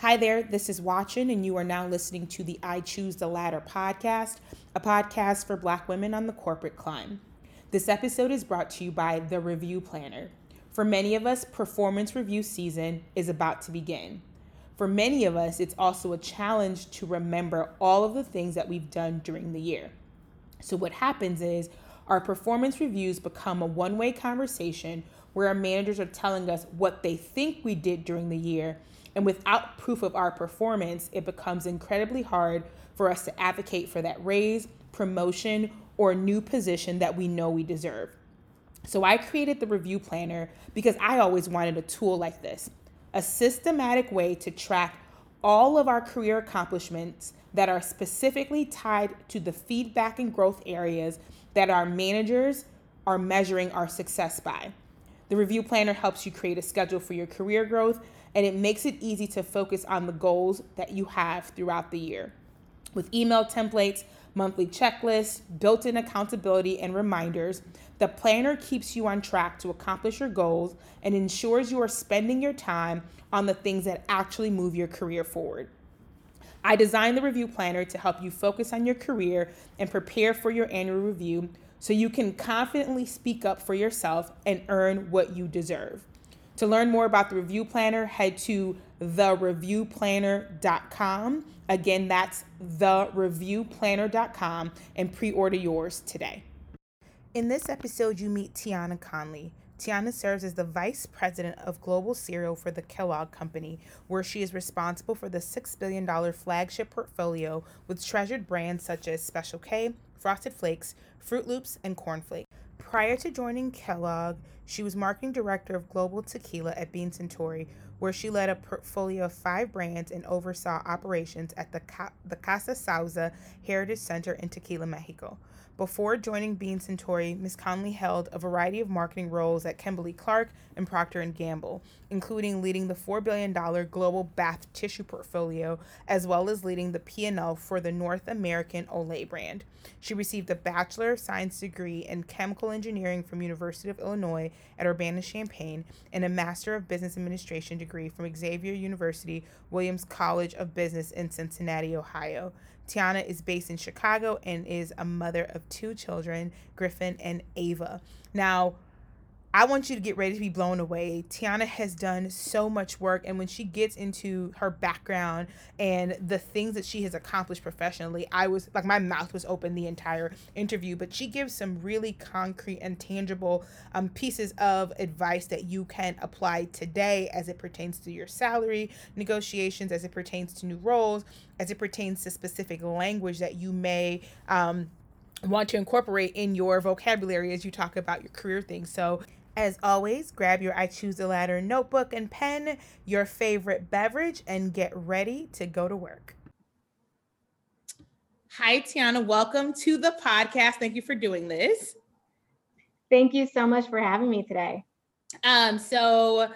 Hi there, this is Watchin, and you are now listening to the I Choose the Ladder podcast, a podcast for Black women on the corporate climb. This episode is brought to you by The Review Planner. For many of us, performance review season is about to begin. For many of us, it's also a challenge to remember all of the things that we've done during the year. So, what happens is our performance reviews become a one way conversation where our managers are telling us what they think we did during the year and without proof of our performance, it becomes incredibly hard for us to advocate for that raise, promotion, or new position that we know we deserve. So I created the review planner because I always wanted a tool like this a systematic way to track all of our career accomplishments that are specifically tied to the feedback and growth areas that our managers are measuring our success by. The review planner helps you create a schedule for your career growth and it makes it easy to focus on the goals that you have throughout the year. With email templates, monthly checklists, built in accountability, and reminders, the planner keeps you on track to accomplish your goals and ensures you are spending your time on the things that actually move your career forward. I designed the review planner to help you focus on your career and prepare for your annual review so you can confidently speak up for yourself and earn what you deserve. To learn more about the review planner, head to thereviewplanner.com. Again, that's thereviewplanner.com and pre order yours today. In this episode, you meet Tiana Conley. Tiana serves as the Vice President of Global Cereal for the Kellogg Company, where she is responsible for the $6 billion flagship portfolio with treasured brands such as Special K, Frosted Flakes, Froot Loops, and Corn Flakes. Prior to joining Kellogg, she was marketing director of global tequila at Beam Suntory, where she led a portfolio of five brands and oversaw operations at the, Ca- the Casa Sauza Heritage Center in Tequila, Mexico. Before joining Beam Suntory, Ms. Conley held a variety of marketing roles at Kimberly Clark and Procter & Gamble, including leading the $4 billion global bath tissue portfolio, as well as leading the P&L for the North American Olay brand. She received a Bachelor of Science degree in Chemical Engineering from University of Illinois at Urbana-Champaign and a Master of Business Administration degree from Xavier University Williams College of Business in Cincinnati, Ohio. Tiana is based in Chicago and is a mother of two children, Griffin and Ava. Now, I want you to get ready to be blown away. Tiana has done so much work, and when she gets into her background and the things that she has accomplished professionally, I was like, my mouth was open the entire interview. But she gives some really concrete and tangible um, pieces of advice that you can apply today as it pertains to your salary negotiations, as it pertains to new roles, as it pertains to specific language that you may. Um, want to incorporate in your vocabulary as you talk about your career things. So as always, grab your I Choose the Ladder notebook and pen, your favorite beverage, and get ready to go to work. Hi, Tiana. Welcome to the podcast. Thank you for doing this. Thank you so much for having me today. Um, so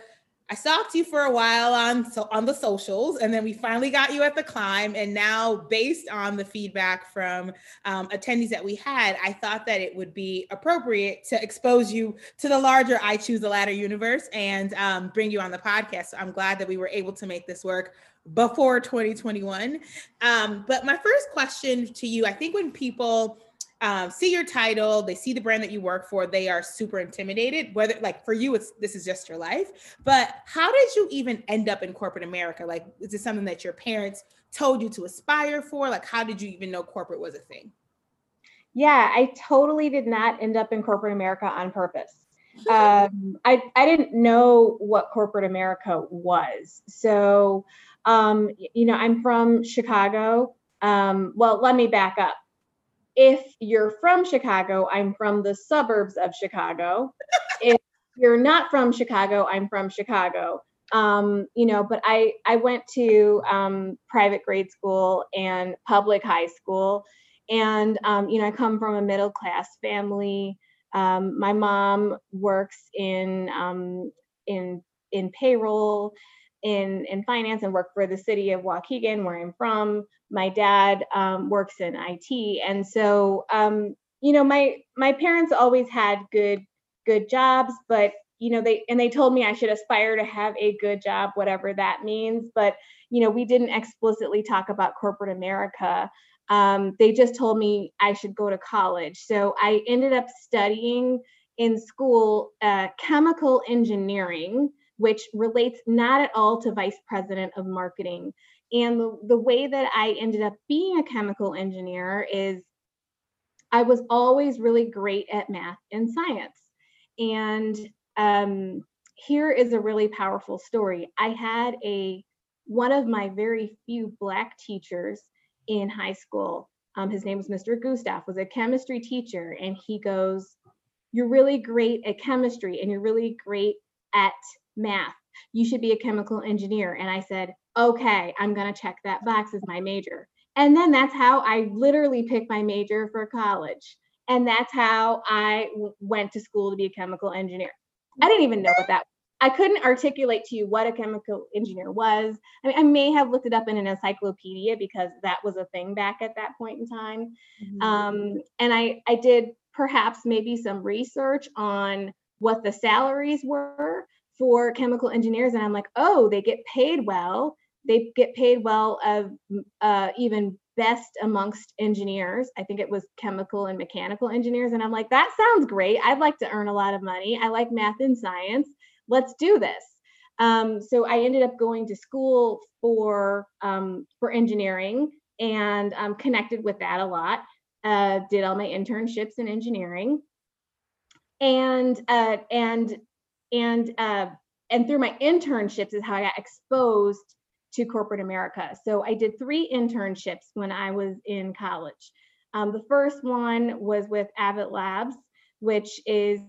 I stalked you for a while on so on the socials, and then we finally got you at the climb. And now, based on the feedback from um, attendees that we had, I thought that it would be appropriate to expose you to the larger I Choose the Ladder universe and um, bring you on the podcast. So I'm glad that we were able to make this work before 2021. Um, but my first question to you, I think when people um, see your title, they see the brand that you work for, they are super intimidated. Whether like for you, it's this is just your life. But how did you even end up in corporate America? Like, is this something that your parents told you to aspire for? Like, how did you even know corporate was a thing? Yeah, I totally did not end up in corporate America on purpose. um, I I didn't know what corporate America was. So, um, you know, I'm from Chicago. Um, well, let me back up if you're from Chicago, I'm from the suburbs of Chicago. if you're not from Chicago, I'm from Chicago. Um, you know, but I I went to um, private grade school and public high school, and um, you know I come from a middle class family. Um, my mom works in um, in in payroll in in finance and work for the city of Waukegan, where I'm from. My dad um, works in IT, and so um, you know, my my parents always had good good jobs, but you know they and they told me i should aspire to have a good job whatever that means. But you know we didn't explicitly talk about corporate america. Um, they just told me i should go to college. So i ended up studying in school uh, chemical engineering which relates not at all to vice president of marketing and the, the way that i ended up being a chemical engineer is i was always really great at math and science and um, here is a really powerful story. I had a one of my very few black teachers in high school. Um, his name was Mr. Gustav, was a chemistry teacher, and he goes, "You're really great at chemistry, and you're really great at math. You should be a chemical engineer." And I said, "Okay, I'm gonna check that box as my major." And then that's how I literally picked my major for college. And that's how I w- went to school to be a chemical engineer. I didn't even know what that. I couldn't articulate to you what a chemical engineer was. I mean, I may have looked it up in an encyclopedia because that was a thing back at that point in time. Mm-hmm. Um, and I, I did perhaps maybe some research on what the salaries were for chemical engineers, and I'm like, oh, they get paid well. They get paid well of uh, even best amongst engineers. I think it was chemical and mechanical engineers. And I'm like, that sounds great. I'd like to earn a lot of money. I like math and science. Let's do this. Um, so I ended up going to school for um, for engineering and um, connected with that a lot. Uh, did all my internships in engineering, and uh, and and uh, and through my internships is how I got exposed to corporate America. So I did three internships when I was in college. Um, the first one was with Abbott Labs, which is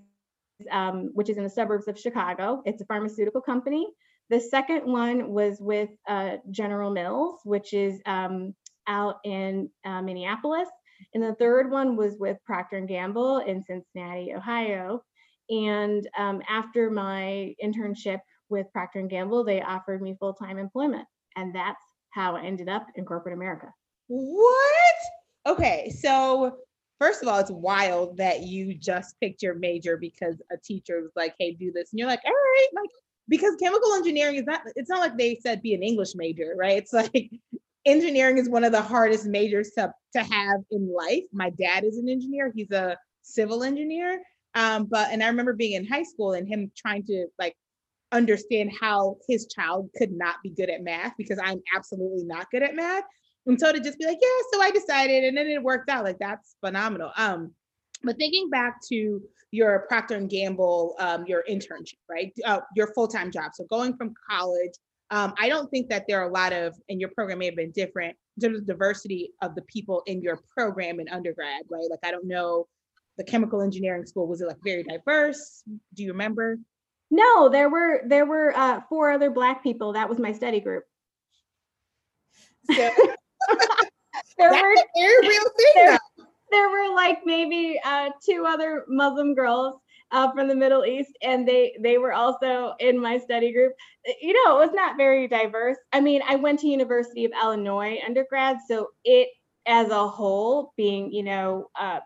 um, which is in the suburbs of Chicago. It's a pharmaceutical company. The second one was with uh, General Mills, which is um, out in uh, Minneapolis. And the third one was with Procter & Gamble in Cincinnati, Ohio. And um, after my internship with Procter & Gamble, they offered me full-time employment. And that's how I ended up in corporate America. What? Okay, so first of all, it's wild that you just picked your major because a teacher was like, hey, do this. And you're like, all right, like because chemical engineering is not it's not like they said be an English major, right? It's like engineering is one of the hardest majors to, to have in life. My dad is an engineer, he's a civil engineer. Um, but and I remember being in high school and him trying to like understand how his child could not be good at math because I'm absolutely not good at math. And so to just be like, yeah, so I decided and then it worked out. Like that's phenomenal. Um, but thinking back to your Procter and Gamble, um, your internship, right? Uh, your full-time job. So going from college, um, I don't think that there are a lot of, and your program may have been different in terms of diversity of the people in your program in undergrad, right? Like I don't know, the chemical engineering school was it like very diverse? Do you remember? No, there were there were uh, four other black people. That was my study group. So, there were very real thing. There, there were like maybe uh, two other Muslim girls uh, from the Middle East, and they they were also in my study group. You know, it was not very diverse. I mean, I went to University of Illinois undergrad, so it as a whole, being you know uh,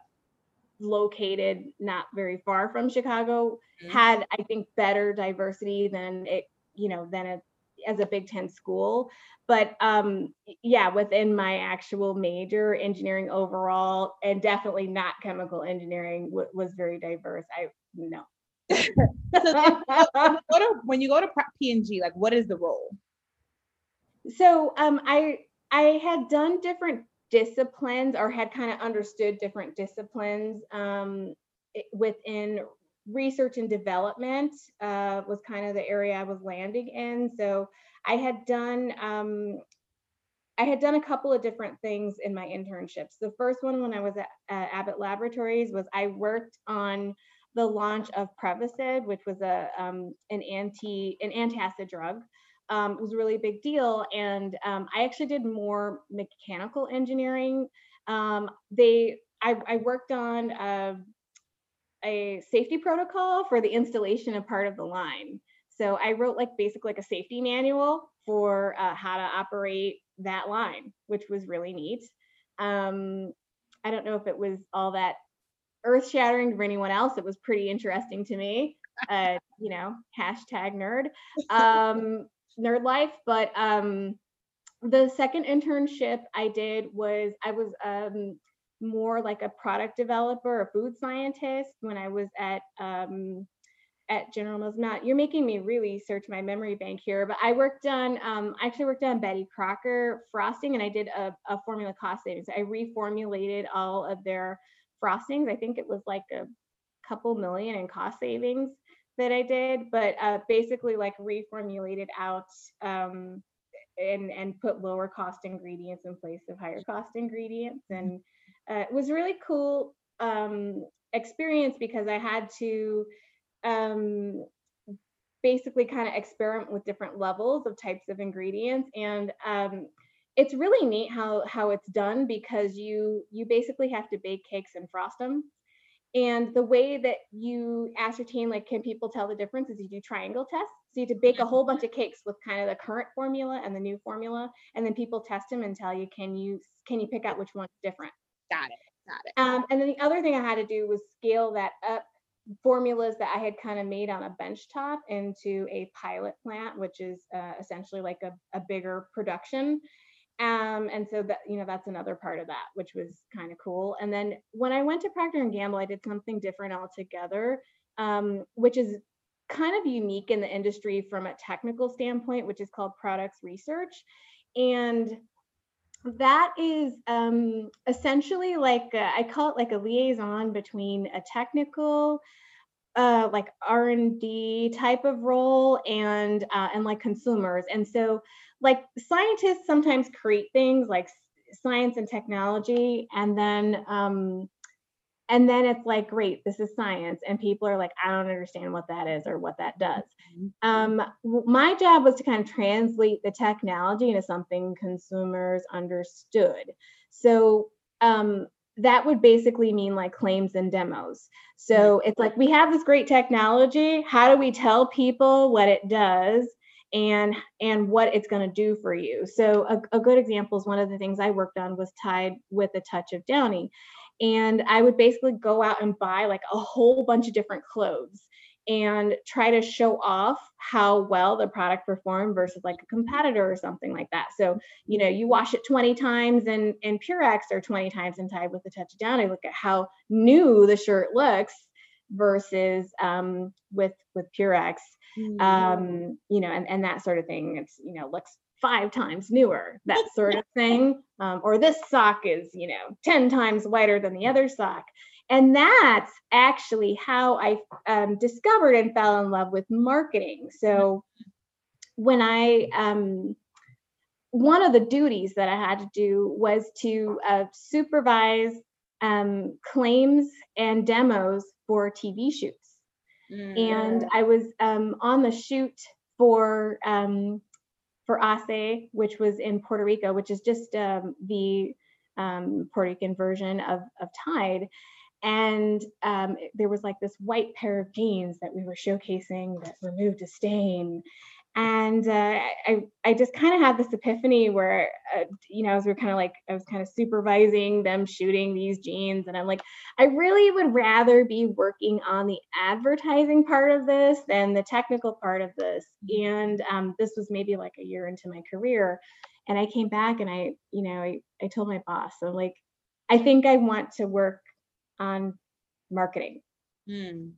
located not very far from Chicago, mm-hmm. had I think better diversity than it, you know, than a as a Big Ten school. But um, yeah, within my actual major, engineering overall, and definitely not chemical engineering, w- was very diverse. I no. so when you go to P&G, like what is the role? So um, I I had done different disciplines or had kind of understood different disciplines um, within research and development uh, was kind of the area I was landing in. So I had done um, I had done a couple of different things in my internships. The first one when I was at uh, Abbott Laboratories was I worked on the launch of Prevacid, which was a um, an anti an antacid drug um, was a really big deal. And um, I actually did more mechanical engineering. Um, they, I, I, worked on a, a, safety protocol for the installation of part of the line. So I wrote like basically like a safety manual for uh, how to operate that line, which was really neat. Um, I don't know if it was all that earth shattering for anyone else. It was pretty interesting to me. uh, you know, hashtag nerd, um, nerd life. But um, the second internship I did was I was um, more like a product developer, a food scientist when I was at um, at General Mills. Not you're making me really search my memory bank here, but I worked on um, I actually worked on Betty Crocker frosting, and I did a, a formula cost savings. I reformulated all of their frostings. I think it was like a couple million in cost savings that I did, but uh, basically like reformulated out um, and and put lower cost ingredients in place of higher cost ingredients, and uh, it was really cool um, experience because I had to um, basically kind of experiment with different levels of types of ingredients. And um, it's really neat how how it's done because you you basically have to bake cakes and frost them and the way that you ascertain like can people tell the difference is you do triangle tests. So you have to bake a whole bunch of cakes with kind of the current formula and the new formula and then people test them and tell you can you can you pick out which one's different? Got it got it. Um, and then the other thing i had to do was scale that up formulas that I had kind of made on a bench top into a pilot plant, which is uh, essentially like a, a bigger production. Um, and so that you know that's another part of that, which was kind of cool. And then when I went to Procter and Gamble, I did something different altogether, um, which is kind of unique in the industry from a technical standpoint, which is called products research. And that is um, essentially like a, I call it like a liaison between a technical uh, like r&d type of role and uh, and like consumers and so like scientists sometimes create things like science and technology and then um, and then it's like great this is science and people are like i don't understand what that is or what that does. Mm-hmm. um, my job was to kind of translate the technology into something consumers understood. So um, that would basically mean like claims and demos. So it's like we have this great technology. How do we tell people what it does and and what it's going to do for you so a, a good example is one of the things i worked on was Tide with a touch of downy and I would basically go out and buy like a whole bunch of different clothes and try to show off how well the product performed versus like a competitor or something like that. So, you know, you wash it 20 times and and Purex or 20 times and Tide with a touch of down. I look at how new the shirt looks versus um, with with Purex, mm-hmm. um, you know, and, and that sort of thing. It's, you know, looks five times newer, that sort of thing. Um, or this sock is, you know, 10 times whiter than the other sock. And that's actually how I um, discovered and fell in love with marketing. So when I, um, one of the duties that I had to do was to uh, supervise um, claims and demos for TV shoots. Mm. And I was um, on the shoot for um, for ACE, which was in Puerto Rico, which is just um, the um, Puerto Rican version of, of Tide. And um, there was like this white pair of jeans that we were showcasing that removed a stain and uh, I, I just kind of had this epiphany where uh, you know as we are kind of like i was kind of supervising them shooting these jeans and i'm like i really would rather be working on the advertising part of this than the technical part of this mm-hmm. and um, this was maybe like a year into my career and i came back and i you know i, I told my boss i'm like i think i want to work on marketing mm.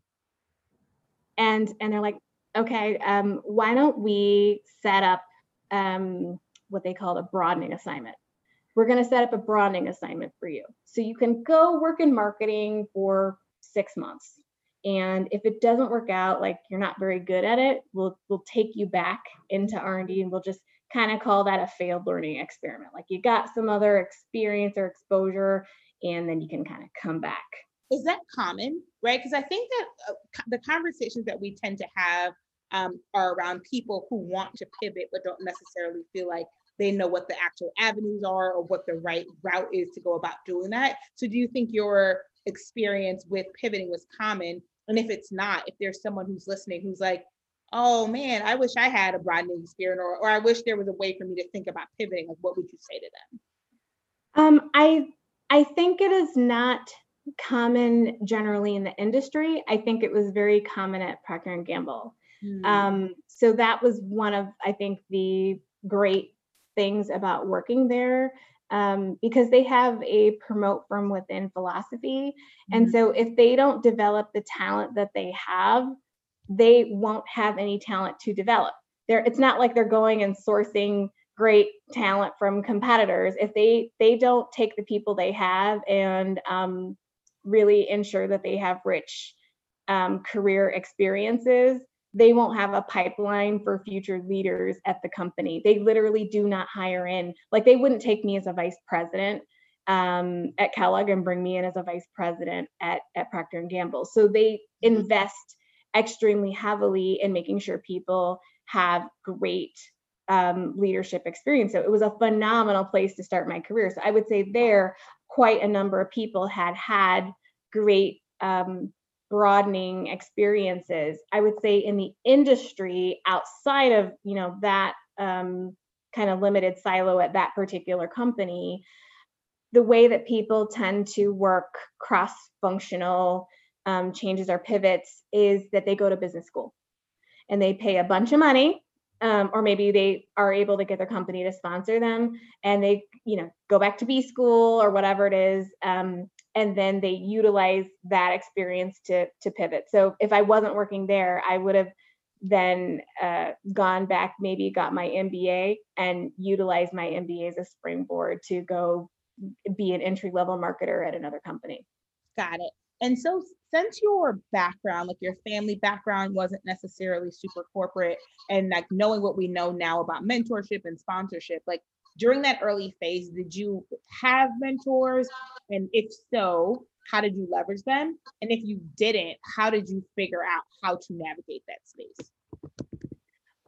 and and they're like okay, um, why don't we set up um, what they call a broadening assignment? We're going to set up a broadening assignment for you. So you can go work in marketing for six months. And if it doesn't work out, like you're not very good at it, we'll we'll take you back into R&D and we'll just kind of call that a failed learning experiment. Like you got some other experience or exposure, and then you can kind of come back is that common right? Because i think that uh, the conversations that we tend to have um, are around people who want to pivot but don't necessarily feel like they know what the actual avenues are or what the right route is to go about doing that. So do you think your experience with pivoting was common? And if it's not if there's someone who's listening who's like oh man i wish i had a broadening experience or, or i wish there was a way for me to think about pivoting like what would you say to them? Um, i i think it is not common generally in the industry. I think it was very common at Procter and Gamble. Mm. Um, so that was one of, I think, the great things about working there um, because they have a promote from within philosophy. And Mhm. so if they don't develop the talent that they have, they won't have any talent to develop. They're, it's not like they're going and sourcing great talent from competitors. If they they don't take the people they have and um, really ensure that they have rich um, career experiences, they won't have a pipeline for future leaders at the company. They literally do not hire in. Like they wouldn't take me as a vice president um, at Kellogg and bring me in as a vice president at, at Procter and Gamble. So they invest extremely heavily in making sure people have great um, leadership experience. So it was a phenomenal place to start my career. So I would say there, quite a number of people had had great um, broadening experiences. I would say in the industry outside of you know that um, kind of limited silo at that particular company, the way that people tend to work cross-functional um, changes or pivots is that they go to business school and they pay a bunch of money um, or maybe they are able to get their company to sponsor them and they you know go back to b school or whatever it is um, and then they utilize that experience to to pivot so if i wasn't working there i would have then uh, gone back maybe got my mba and utilized my mba as a springboard to go be an entry level marketer at another company Got it. And so, since your background, like your family background, wasn't necessarily super corporate, and like knowing what we know now about mentorship and sponsorship, like during that early phase, did you have mentors? And if so, how did you leverage them? And if you didn't, how did you figure out how to navigate that space?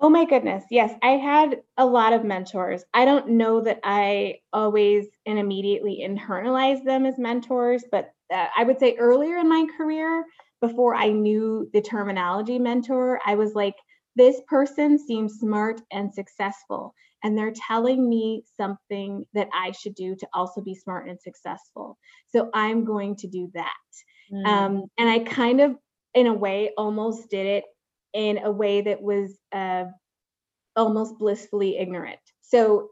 Oh my goodness. Yes, I had a lot of mentors. I don't know that I always and immediately internalized them as mentors, but uh, I would say earlier in my career, before I knew the terminology mentor, I was like, this person seems smart and successful, and they're telling me something that I should do to also be smart and successful. So I'm going to do that. Mm. Um, and I kind of, in a way, almost did it in a way that was uh, almost blissfully ignorant. So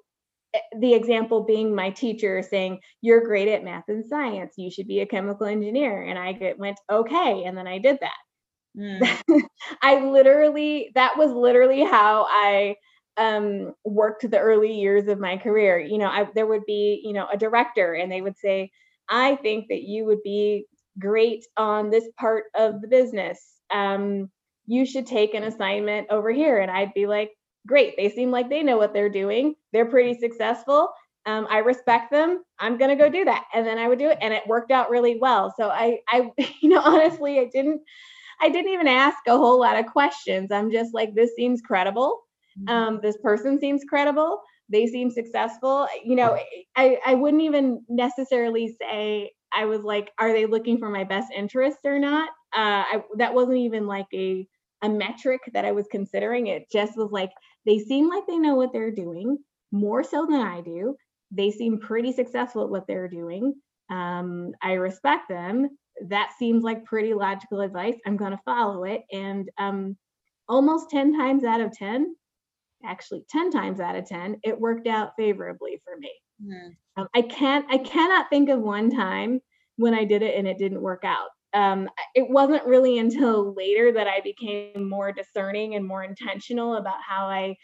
eh, the example being my teacher saying, "You're great at math and science. You should be a chemical engineer." And I get, went, "Okay," and then I did that. Mm. I literally, that was literally how I um, worked the early years of my career. You know, I, there would be, you know, a director, and they would say, "I think that you would be great on this part of the business. Um, you should take an assignment over here." And I'd be like, "Great! They seem like they know what they're doing. They're pretty successful." Um, I respect them. I'm gonna go do that, and then I would do it, and it worked out really well. So I, I, you know, honestly, I didn't I didn't even ask a whole lot of questions. I'm just like, this seems credible. Um, this person seems credible. They seem successful. You know, I, I wouldn't even necessarily say I was like, are they looking for my best interest or not? Uh, I, that wasn't even like a a metric that I was considering. It just was like they seem like they know what they're doing more so than I do. They seem pretty successful at what they're doing. Um, I respect them that seems like pretty logical advice. I'm going to follow it. And um, almost 10 times out of 10, actually 10 times out of 10, it worked out favorably for me. Mm. Um, I can't, I cannot think of one time when I did it and it didn't work out. Um, it wasn't really until later that I became more discerning and more intentional about how I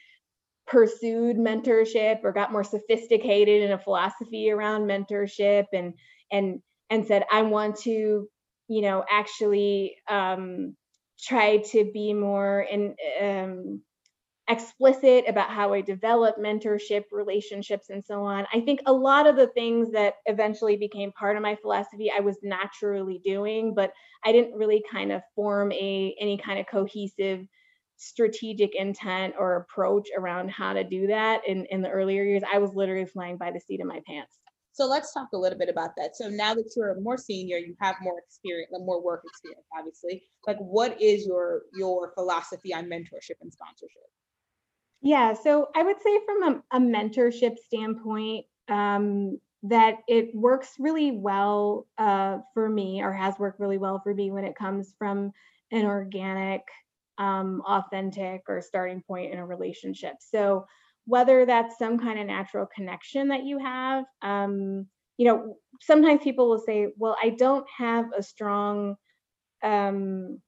pursued mentorship or got more sophisticated in a philosophy around mentorship and and and said i want to you know actually um, try to be more in, um, explicit about how i develop mentorship relationships and so on i think a lot of the things that eventually became part of my philosophy i was naturally doing but i didn't really kind of form a any kind of cohesive strategic intent or approach around how to do that in in the earlier years i was literally flying by the seat of my pants So let's talk a little bit about that. So now that you're more senior, you have more experience, uh, more work experience, obviously. Like, what is your your philosophy on mentorship and sponsorship? Yeah, so I would say from a, a mentorship standpoint, um, that it works really well uh, for me or has worked really well for me when it comes from an organic um, authentic or starting point in a relationship. So whether that's some kind of natural connection that you have um, you know sometimes people will say well i don't have a strong um,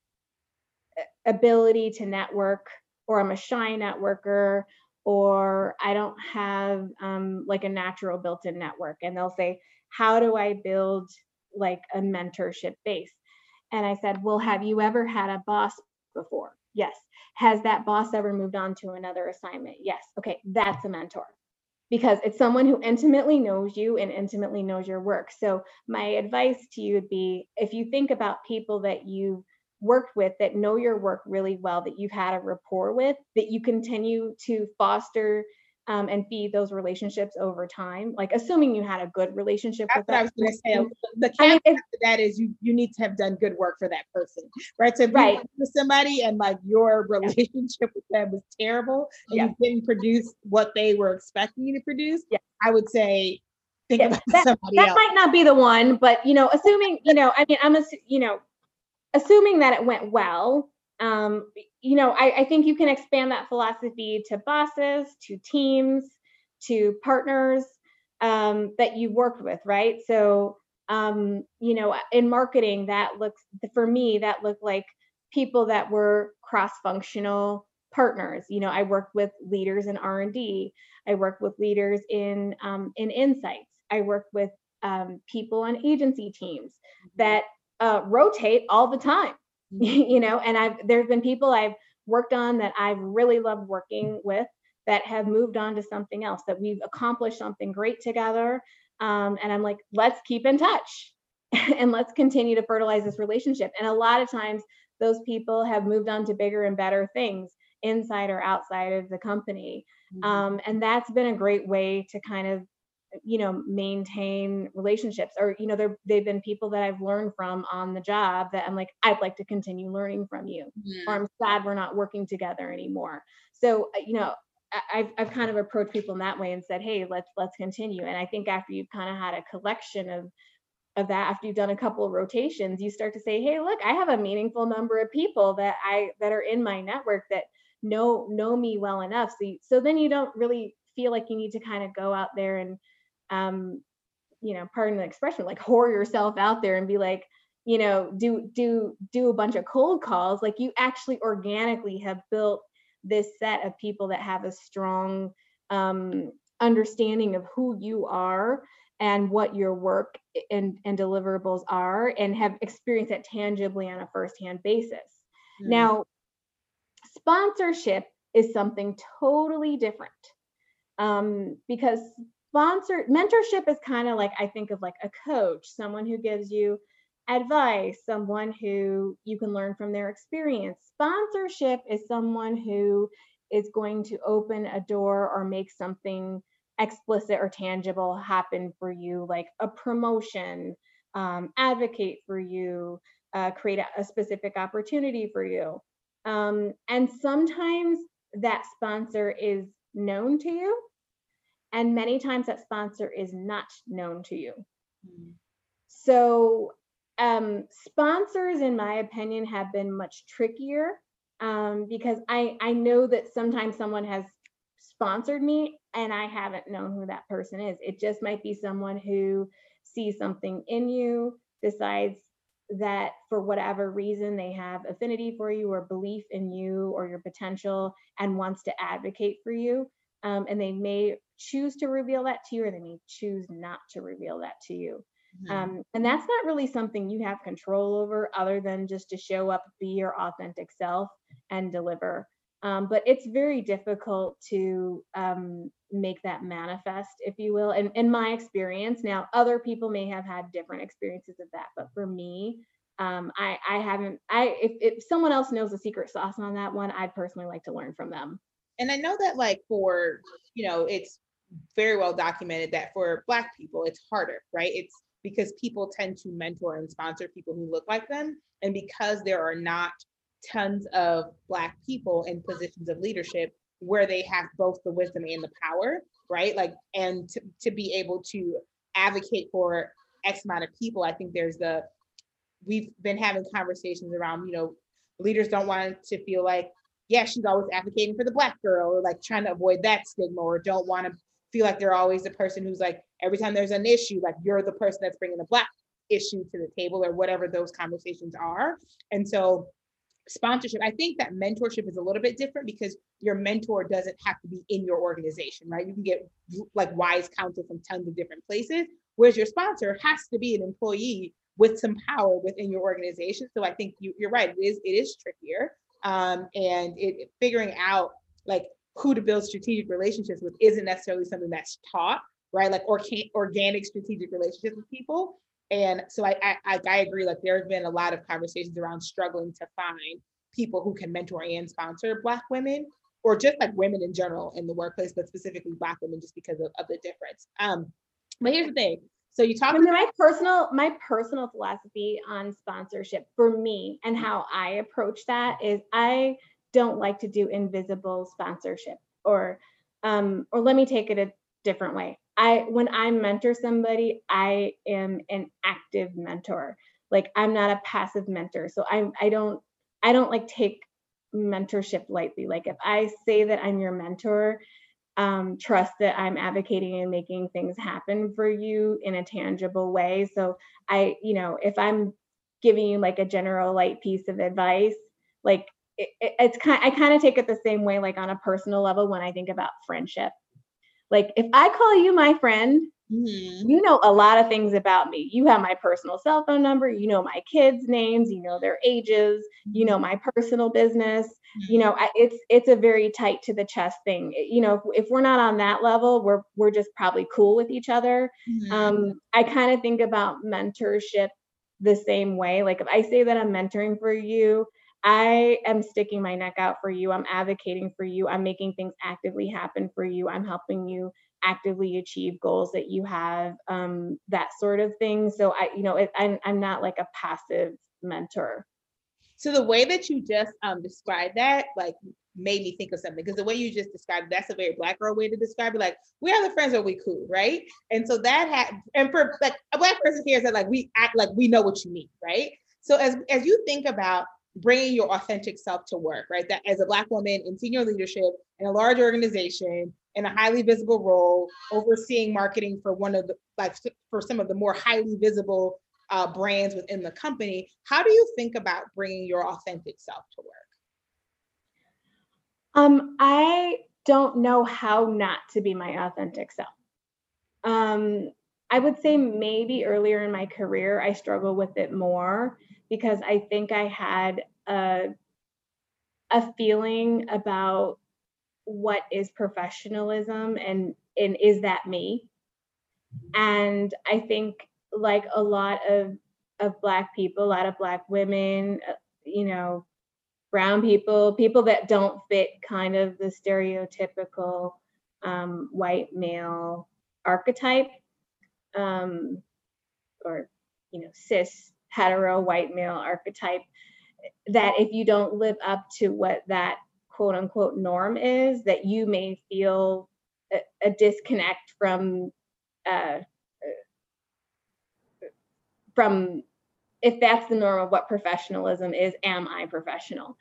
ability to network or i'm a shy networker or I don't have um, like a natural built in network. And they'll say, How do I build like a mentorship base? And I said, Well, have you ever had a boss before? Yes. Has that boss ever moved on to another assignment? Yes. Okay, that's a mentor because it's someone who intimately knows you and intimately knows your work. So, my advice to you would be if you think about people that you worked with that know your work really well, that you've had a rapport with, that you continue to foster um, and feed those relationships over time. Like assuming you had a good relationship That's with that. I was going to say. The I mean, to that is you you need to have done good work for that person, right? So if Right. you with somebody and like your relationship with them was terrible and Yeah. you didn't produce what they were expecting you to produce, Yeah. I would say think Yeah, about that- somebody that else. might not be the one, but you know, assuming, you know, I mean, I'm, a you know, assuming that it went well, um, you know, I, I think you can expand that philosophy to bosses, to teams, to partners um, that you've worked with, right? So, um, you know, in marketing, that looks for me, that looked like people that were cross-functional partners. You know, I worked with leaders in R and D. I worked with leaders in um, in insights. I worked with um, people on agency teams that uh, rotate all the time. Mhm. you know, and I've there's been people I've worked on that I've really loved working with that have moved on to something else that we've accomplished something great together. Um, and I'm like, let's keep in touch and let's continue to fertilize this relationship. And a lot of times, those people have moved on to bigger and better things inside or outside of the company. Mhm. Um, and that's been a great way to kind of you know maintain relationships or you know there they've been people that i've learned from on the job that i'm like i'd like to continue learning from you. Or i'm sad we're not working together anymore. So uh, you know I've, I've kind of approached people in that way and said hey let's let's continue. And i think after you've kind of had a collection of of that after you've done a couple of rotations you start to say hey look i have a meaningful number of people that i that are in my network that know know me well enough. So you, so then you don't really feel like you need to kind of go out there and um you know pardon the expression like whore yourself out there and be like you know do do do a bunch of cold calls like you actually organically have built this set of people that have a strong um understanding of who you are and what your work and, and deliverables are and have experienced that tangibly on a firsthand basis Mm. now sponsorship is something totally different um, because sponsor mentorship is kind of like i think of like a coach someone who gives you advice someone who you can learn from their experience. Sponsorship is someone who is going to open a door or make something explicit or tangible happen for you like a promotion um, advocate for you uh, create a, a specific opportunity for you. Um, and sometimes that sponsor is known to you and many times that sponsor is not known to you. Mm. so um, sponsors in my opinion have been much trickier um, because I, I know that sometimes someone has sponsored me and i haven't known who that person is. It just might be someone who sees something in you decides that for whatever reason they have affinity for you or belief in you or your potential and wants to advocate for you um, and they may choose to reveal that to you or they may choose not to reveal that to you. Mhm. um, and that's not really something you have control over other than just to show up be your authentic self and deliver. Um, but it's very difficult to um, make that manifest if you will. And in my experience now other people may have had different experiences of that but for me um, I, I haven't i if, if someone else knows the secret sauce on that one i'd personally like to learn from them and I know that like for you know it's very well documented that for black people it's harder right it's because people tend to mentor and sponsor people who look like them and because there are not tons of black people in positions of leadership where they have both the wisdom and the power right like and to, to be able to advocate for X amount of people. I think there's the we've been having conversations around, you know, leaders don't want to feel like, yeah, she's always advocating for the black girl or like trying to avoid that stigma or don't want to feel like they're always the person who's like, every time there's an issue, like you're the person that's bringing the black issue to the table or whatever those conversations are. And so sponsorship, I think that mentorship is a little bit different because your mentor doesn't have to be in your organization, right? You can get like wise counsel from tons of different places, whereas your sponsor has to be an employee with some power within your organization. So I think you, are right. It is it is trickier, um, and it, figuring out like who to build strategic relationships with isn't necessarily something that's taught, right? Like or organic strategic relationships with people. And so I, I I agree. Like there have been a lot of conversations around struggling to find people who can mentor and sponsor Black women, or just like women in general in the workplace, but specifically Black women, just because of, of the difference. Um, but here's the thing: so you talk. I mean, my personal my personal philosophy on sponsorship for me and how I approach that is I don't like to do invisible sponsorship or um or let me take it a different way. I when I mentor somebody, I am an active mentor. Like I'm not a passive mentor. So I I don't I don't like take mentorship lightly. Like if I say that I'm your mentor, um, trust that I'm advocating and making things happen for you in a tangible way. So I, you know, if I'm giving you like a general light piece of advice, like it, it, it's kind, I kind of take it the same way, like on a personal level when I think about friendship. Like if I call you my friend, Mm-hmm. You know a lot of things about me. You have my personal cell phone number, you know my kids' names, you know their ages, you know my personal business. Mm-hmm. You know, I, it's it's a very tight to the chest thing. You know, if, if, we're not on that level, we're we're just probably cool with each other. Mm-hmm. Um, I kind of think about mentorship the same way. Like if I say that I'm mentoring for you, I am sticking my neck out for you. I'm advocating for you. I'm making things actively happen for you. I'm helping you actively achieve goals that you have, um, that sort of thing. So I, you know, it, I'm, I'm not like a passive mentor. So the way that you just um, described that, like, made me think of something because the way you just described that's a very black girl way to describe it. Like, we are the friends are we cool, right? And so that had, and for like a black person here that like, we act like we know what you mean, right? So as as you think about bringing your authentic self to work, right? That as a Black woman in senior leadership in a large organization in a highly visible role, overseeing marketing for one of the like for some of the more highly visible uh, brands within the company. How do you think about bringing your authentic self to work? Um, I don't know how not to be my authentic self. Um, I would say maybe earlier in my career, I struggle with it more because I think I had a, a feeling about what is professionalism and and is that me? And i think like a lot of of black people a lot of black women uh, you know brown people people that don't fit kind of the stereotypical um, white male archetype um, or you know cis hetero white male archetype that if you don't live up to what that quote unquote norm is that you may feel a, a disconnect from uh, from if that's the norm of what professionalism is am i professional?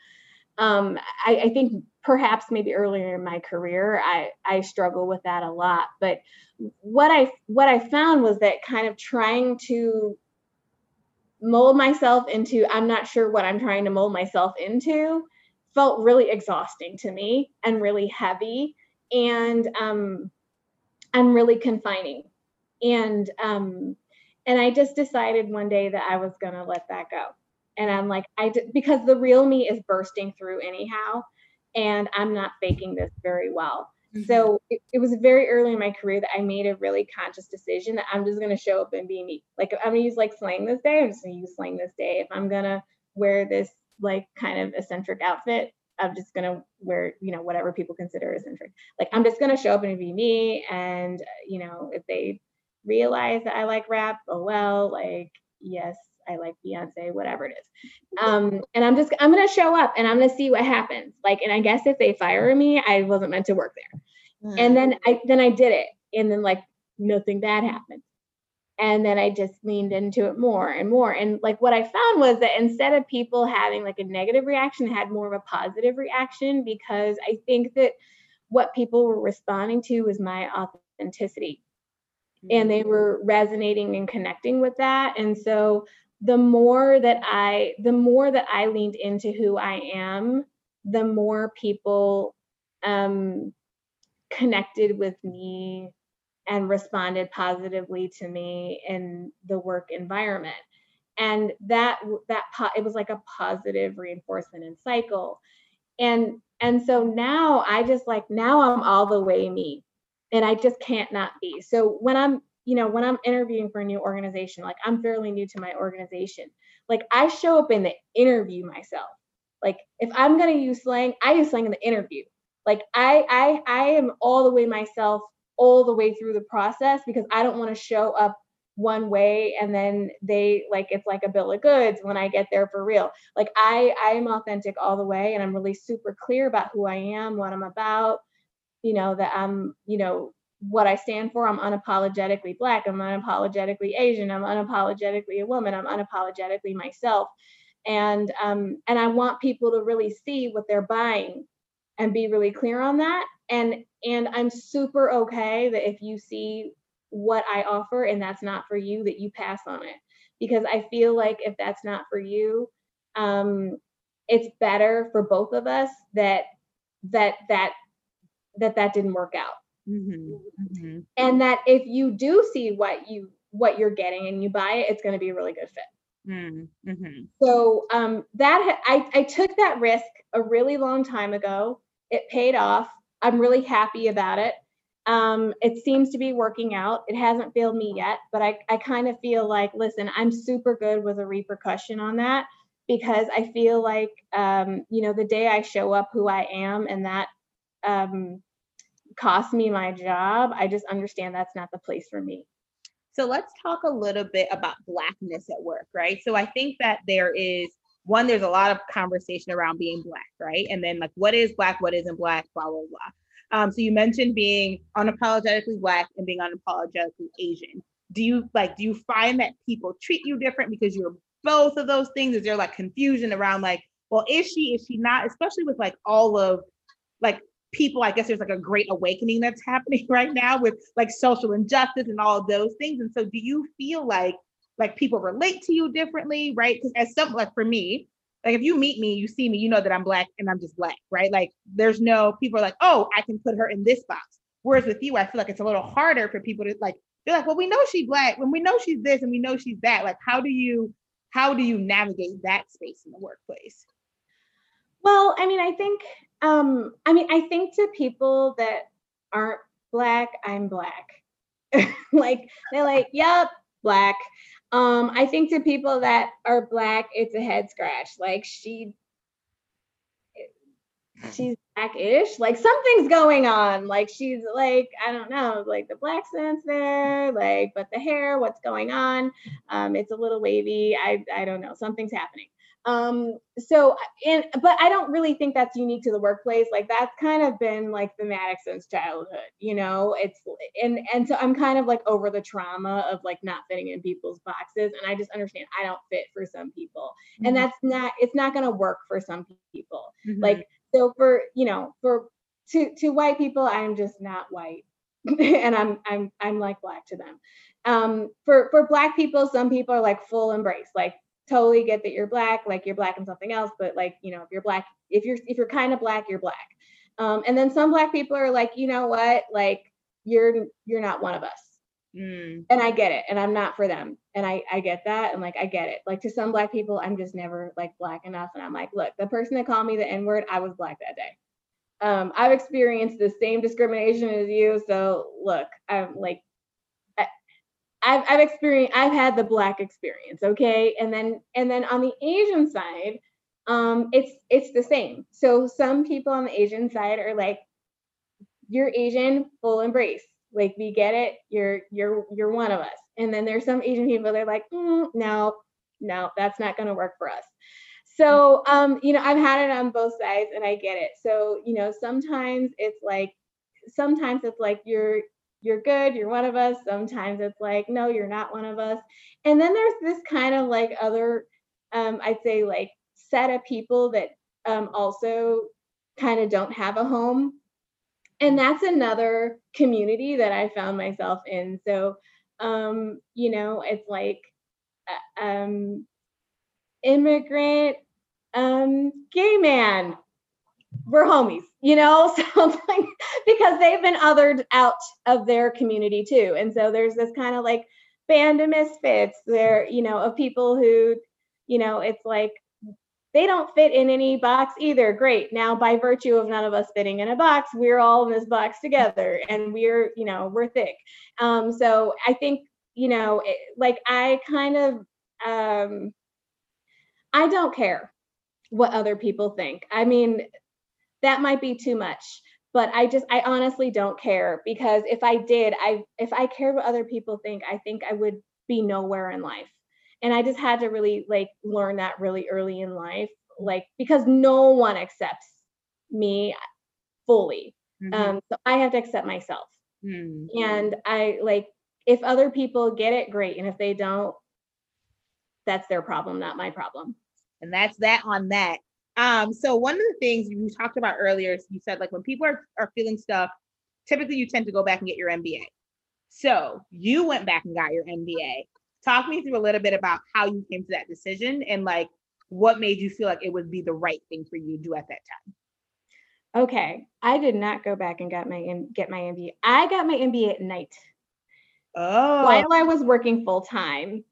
Um, I, I, think perhaps maybe earlier in my career I, I struggle with that a lot but what i what i found was that kind of trying to mold myself into i'm not sure what i'm trying to mold myself into felt really exhausting to me and really heavy and um and really confining. And um and i just decided one day that i was going to let that go. And i'm like i did because the real me is bursting through anyhow and i'm not faking this very well. Mm-hmm. so it, it, was very early in my career that i made a really conscious decision that i'm just going to show up and be me. Like i'm going to use like slang this day i'm just going to use slang this day. If i'm going to wear this like kind of eccentric outfit. I'm just gonna wear, you know, whatever people consider eccentric. Like I'm just gonna show up and be me. And you know, if they realize that I like rap, oh well, like yes, I like Beyonce, whatever it is. Um, and I'm just I'm gonna show up and I'm gonna see what happens. Like, and I guess if they fire me, I wasn't meant to work there. Mm. And then I then I did it, and then like nothing bad happened. And then I just leaned into it more and more. And like what I found was that instead of people having like a negative reaction, had more of a positive reaction because I think that what people were responding to was my authenticity. And they were resonating and connecting with that. And so the more that I the more that I leaned into who I am, the more people um connected with me and responded positively to me in the work environment. And that that it was like a positive reinforcement and cycle. And and so now i just like now i'm all the way me and i just can't not be. So when i'm you know when i'm interviewing for a new organization like i'm fairly new to my organization. Like i show up in the interview myself. Like if i'm going to use slang i use slang in the interview. Like i i i am all the way myself all the way through the process because I don't want to show up one way and then they like it's like a bill of goods when I get there for real. Like I I am authentic all the way and I'm really super clear about who I am, what I'm about, you know, that I'm, you know, what I stand for. I'm unapologetically black, I'm unapologetically Asian, I'm unapologetically a woman, I'm unapologetically myself. And um and I want people to really see what they're buying and be really clear on that and and i'm super okay that if you see what i offer and that's not for you that you pass on it because i feel like if that's not for you um it's better for both of us that that that that that didn't work out mm-hmm. Mm-hmm. and that if you do see what you what you're getting and you buy it it's going to be a really good fit Mm-hmm. So um, that I, I took that risk a really long time ago. It paid off. I'm really happy about it. Um, it seems to be working out. It hasn't failed me yet, but I, I kind of feel like, listen, I'm super good with a repercussion on that because I feel like, um, you know, the day I show up who I am and that um, costs me my job, I just understand that's not the place for me. So let's talk a little bit about Blackness at work, right? So I think that there is one, there's a lot of conversation around being black, right? And then like what is black, what isn't black, blah, blah, blah. Um, so you mentioned being unapologetically black and being unapologetically Asian. Do you like do you find that people treat you different because you're both of those things? Is there like confusion around like, well, is she, is she not, especially with like all of like people, I guess there's like a great awakening that's happening right now with like social injustice and all of those things. And so do you feel like like people relate to you differently, right? Because as some like for me, like if you meet me, you see me, you know that I'm black and I'm just black, right? Like there's no people are like, oh, I can put her in this box. Whereas with you, I feel like it's a little harder for people to like, they're like, well, we know she's black, when we know she's this and we know she's that. Like, how do you how do you navigate that space in the workplace? Well, I mean, I think um, I mean, I think to people that aren't black, I'm black. like they're like, yep, black. Um, I think to people that are black, it's a head scratch. Like she she's blackish. Like something's going on. Like she's like, I don't know, like the black sense there, like, but the hair, what's going on? Um, it's a little wavy. I I don't know. Something's happening. Um, so and but I don't really think that's unique to the workplace. Like that's kind of been like thematic since childhood, you know. It's and and so I'm kind of like over the trauma of like not fitting in people's boxes. And I just understand I don't fit for some people. Mm-hmm. And that's not it's not gonna work for some people. Mm-hmm. Like so for you know, for to to white people, I'm just not white. and I'm I'm I'm like black to them. Um, for for black people, some people are like full embrace, like totally get that you're black, like you're black and something else, but like, you know, if you're black, if you're if you're kind of black, you're black. Um, and then some black people are like, you know what, like you're you're not one of us. Mm. And I get it, and I'm not for them. And I I get that, and like I get it. Like to some black people, I'm just never like black enough. And I'm like, look, the person that called me the N word, I was black that day. Um, I've experienced the same discrimination as you. So look, I'm like I've, I've experienced I've had the black experience, okay? And then and then on the Asian side, um, it's it's the same. So some people on the Asian side are like, you're Asian, full embrace. Like we get it, you're you're you're one of us. And then there's some Asian people they're like, mm, no, no, that's not gonna work for us. So um, you know, I've had it on both sides and I get it. So, you know, sometimes it's like sometimes it's like you're you're good, you're one of us. Sometimes it's like, no, you're not one of us. And then there's this kind of like other, um, I'd say like set of people that um, also kind of don't have a home. And that's another community that I found myself in. So, um, you know, it's like uh, um, immigrant, um, gay man, we're homies, you know, so because they've been othered out of their community too. And so there's this kind of like band of misfits there, you know, of people who, you know, it's like they don't fit in any box either. Great. Now, by virtue of none of us fitting in a box, we're all in this box together and we're, you know, we're thick. Um, so I think, you know, it, like I kind of, um, I don't care what other people think. I mean, that might be too much but i just i honestly don't care because if i did i if i cared what other people think i think i would be nowhere in life. And i just had to really like learn that really early in life like because no one accepts me fully. Mm-hmm. um so i have to accept myself. Mm-hmm. and i like if other people get it great. And if they don't that's their problem not my problem. And that's that on that um, so one of the things you talked about earlier, you said like when people are, are feeling stuff, typically you tend to go back and get your MBA. So you went back and got your MBA. Talk me through a little bit about how you came to that decision and like what made you feel like it would be the right thing for you to do at that time. Okay, I did not go back and got my get my MBA. I got my MBA at night. Oh. While I was working full time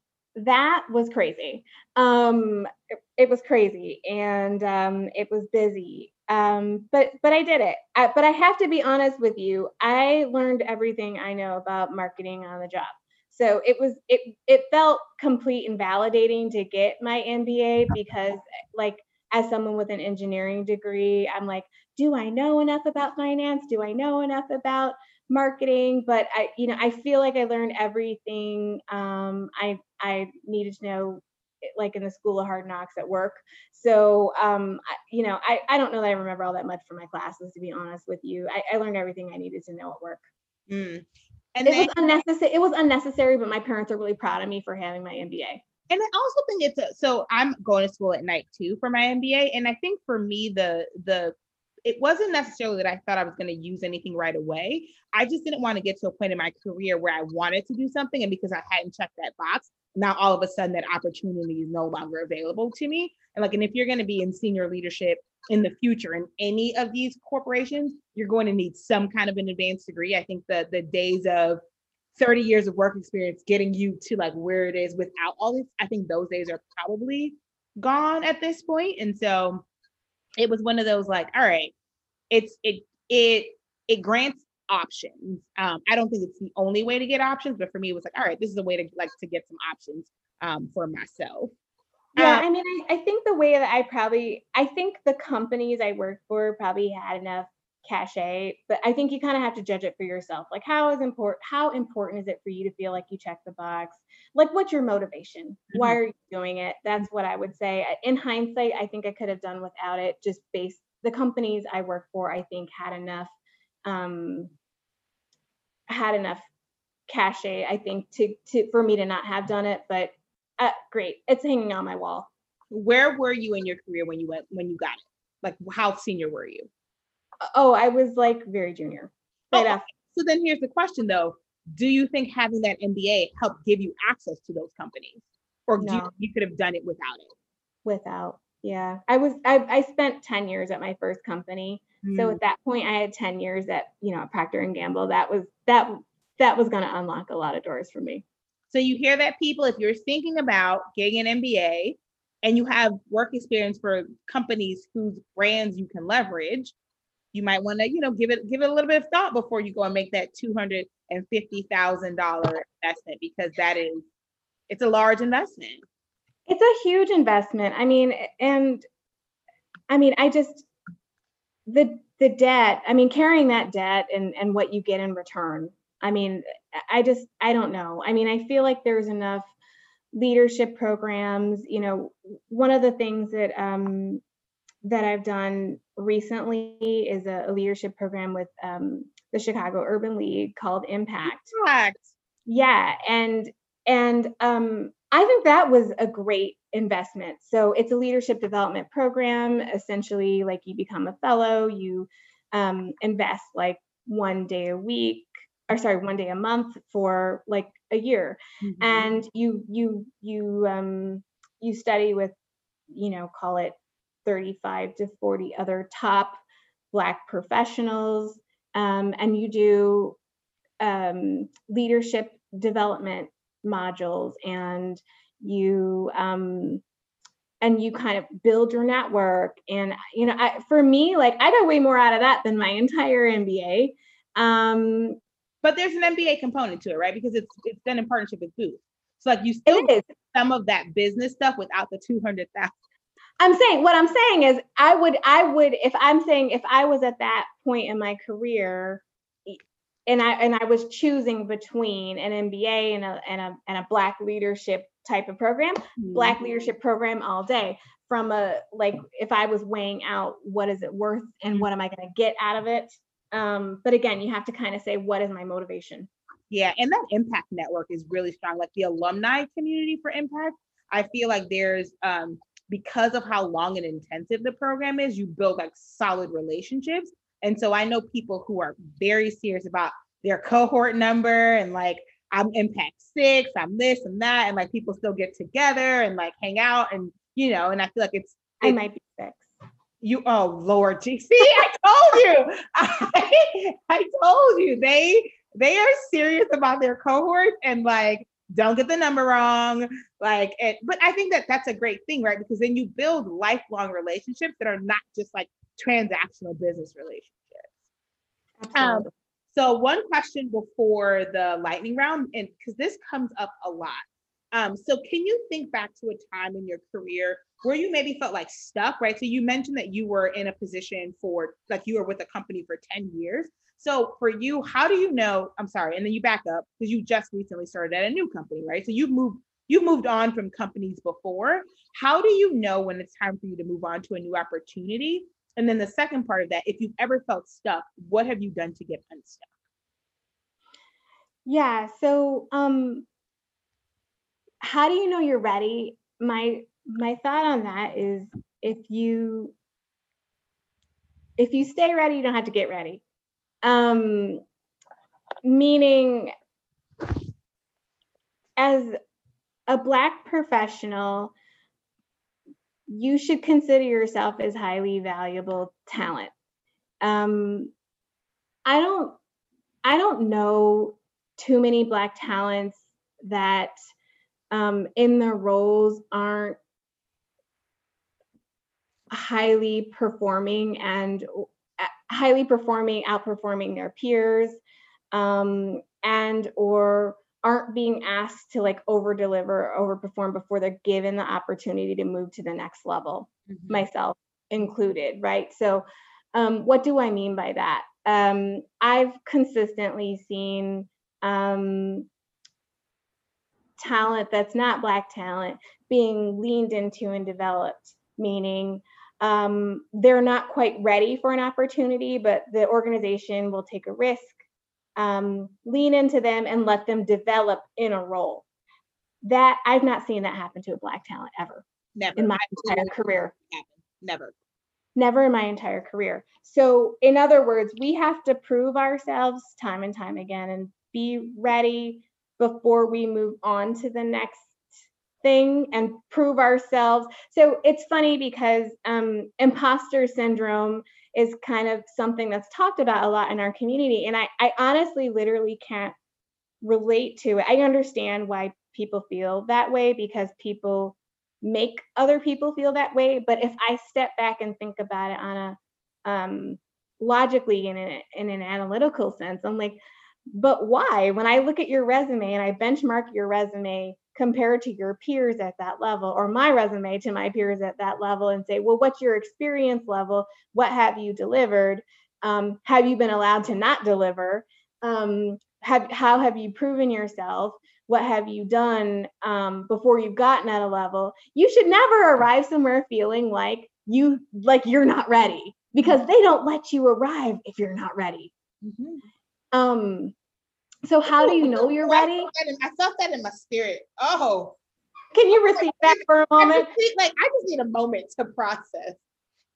that was crazy. Um, it, it was crazy and um, it was busy. Um, but but I did it. I, but I have to be honest with you. I learned everything I know about marketing on the job. So it was it it felt complete and validating to get my MBA because like as someone with an engineering degree, I'm like, do I know enough about finance? Do I know enough about marketing? But I, you know, I feel like I learned everything um, I I needed to know, like in the School of Hard Knocks at work. So, um, I, you know, I I don't know that I remember all that much from my classes, to be honest with you. I, I learned everything I needed to know at work. Mm. And it then, was unnecessary. It was unnecessary, but my parents are really proud of me for having my MBA and I also think it's a, so I'm going to school at night too for my MBA, and I think for me the the it wasn't necessarily that I thought I was going to use anything right away. I just didn't want to get to a point in my career where I wanted to do something, and because I hadn't checked that box, now all of a sudden that opportunity is no longer available to me. And like, and if you're going to be in senior leadership in the future in any of these corporations, you're going to need some kind of an advanced degree. I think the the days of 30 years of work experience getting you to like where it is without all this, I think those days are probably gone at this point. And so it was one of those like, all right, it's it it it grants options. Um, I don't think it's the only way to get options, but for me, it was like, all right, this is a way to like to get some options um, for myself. Yeah, uh, I mean, I, I think the way that I probably, I think the companies I worked for probably had enough cachet but i think you kind of have to judge it for yourself like how is important how important is it for you to feel like you check the box like what's your motivation mm-hmm. why are you doing it that's what i would say in hindsight i think i could have done without it just based the companies i work for i think had enough um had enough cachet i think to to for me to not have done it but uh, great it's hanging on my wall where were you in your career when you went when you got it like how senior were you Oh, I was like very junior. Right oh, so then here's the question though. Do you think having that MBA helped give you access to those companies? Or no. you, you could have done it without it? Without. Yeah. I was I, I spent 10 years at my first company. Mm. So at that point I had 10 years at, you know, Procter and Gamble. That was that that was going to unlock a lot of doors for me. So you hear that people if you're thinking about getting an MBA and you have work experience for companies whose brands you can leverage, you might want to, you know, give it give it a little bit of thought before you go and make that two hundred and fifty thousand dollar investment because that is it's a large investment. It's a huge investment. I mean, and I mean, I just the the debt. I mean, carrying that debt and and what you get in return. I mean, I just I don't know. I mean, I feel like there's enough leadership programs. You know, one of the things that um, that I've done recently is a, a leadership program with um, the Chicago Urban League called Impact. Impact. Yeah, and and um, I think that was a great investment. So it's a leadership development program. Essentially, like you become a fellow, you um, invest like one day a week, or sorry, one day a month for like a year, mm-hmm. and you you you um, you study with, you know, call it 35 to 40 other top Black professionals, um, and you do um, leadership development modules and you um, and you kind of build your network and you know I, for me like i got way more out of that than my entire mba um, but there's an mba component to it right? Because it's it's done in partnership with booth so like you still get some of that business stuff without the 200000 i'm saying what i'm saying is i would i would if i'm saying if i was at that point in my career and I and I was choosing between an MBA and a and a and a Black leadership type of program, mm-hmm. Black leadership program all day. From a like, if I was weighing out what is it worth and what am I going to get out of it. Um, but again, you have to kind of say what is my motivation. Yeah, and that impact network is really strong. Like the alumni community for impact, I feel like there's um because of how long and intensive the program is, you build like solid relationships and so I know people who are very serious about their cohort number and like, I'm impact six, I'm this and that. And like people still get together and like hang out and, you know, and I feel like it's, I might be six. You, oh Lord, see, I told you, I, I told you they, they are serious about their cohorts and like, don't get the number wrong like it but i think that that's a great thing right because then you build lifelong relationships that are not just like transactional business relationships. Um, so one question before the lightning round, and because this comes up a lot. Um, so can you think back to a time in your career where you maybe felt like stuck, right? So you mentioned that you were in a position for like you were with a company for 10 years. So for you, how do you know? I'm sorry, and then you back up because you just recently started at a new company, right? So you've moved you've moved on from companies before. How do you know when it's time for you to move on to a new opportunity? And then the second part of that, if you've ever felt stuck, what have you done to get unstuck? Yeah, so um how do you know you're ready? My my thought on that is if you if you stay ready, you don't have to get ready. Um meaning as a black professional, you should consider yourself as highly valuable talent. Um, I don't I don't know too many black talents that um, in their roles aren't highly performing and uh, highly performing, outperforming their peers, um, and or aren't being asked to like over deliver over perform before they're given the opportunity to move to the next level mm-hmm. myself included right so um, what do i mean by that um, i've consistently seen um, talent that's not black talent being leaned into and developed meaning um, they're not quite ready for an opportunity but the organization will take a risk um, lean into them and let them develop in a role. That I've not seen that happen to a black talent ever. Never in my entire career. Never. Never in my entire career. So, in other words, we have to prove ourselves time and time again and be ready before we move on to the next thing and prove ourselves. So it's funny because um, imposter syndrome is kind of something that's talked about a lot in our community. And I, I honestly literally can't relate to it. I understand why people feel that way because people make other people feel that way. But if I step back and think about it on a um, logically in, a, in an analytical sense, I'm like, but why? When I look at your resume and I benchmark your resume compared to your peers at that level or my resume to my peers at that level and say, well, what's your experience level? What have you delivered? Um, have you been allowed to not deliver? Um, have, how have you proven yourself? What have you done um, before you've gotten at a level? You should never arrive somewhere feeling like you like you're not ready because they don't let you arrive if you're not ready. Mm-hmm. Um, so how do you know you're ready? I felt that in my spirit. Oh, can you oh repeat that for a moment? Like I just need a moment to process.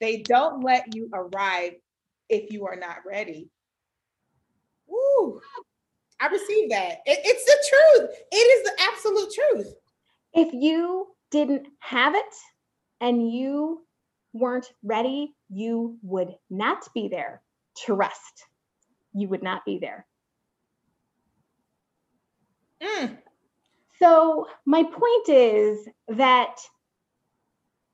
They don't let you arrive if you are not ready. Woo! I received that. It, it's the truth. It is the absolute truth. If you didn't have it and you weren't ready, you would not be there to rest. You would not be there. Mm. So, my point is that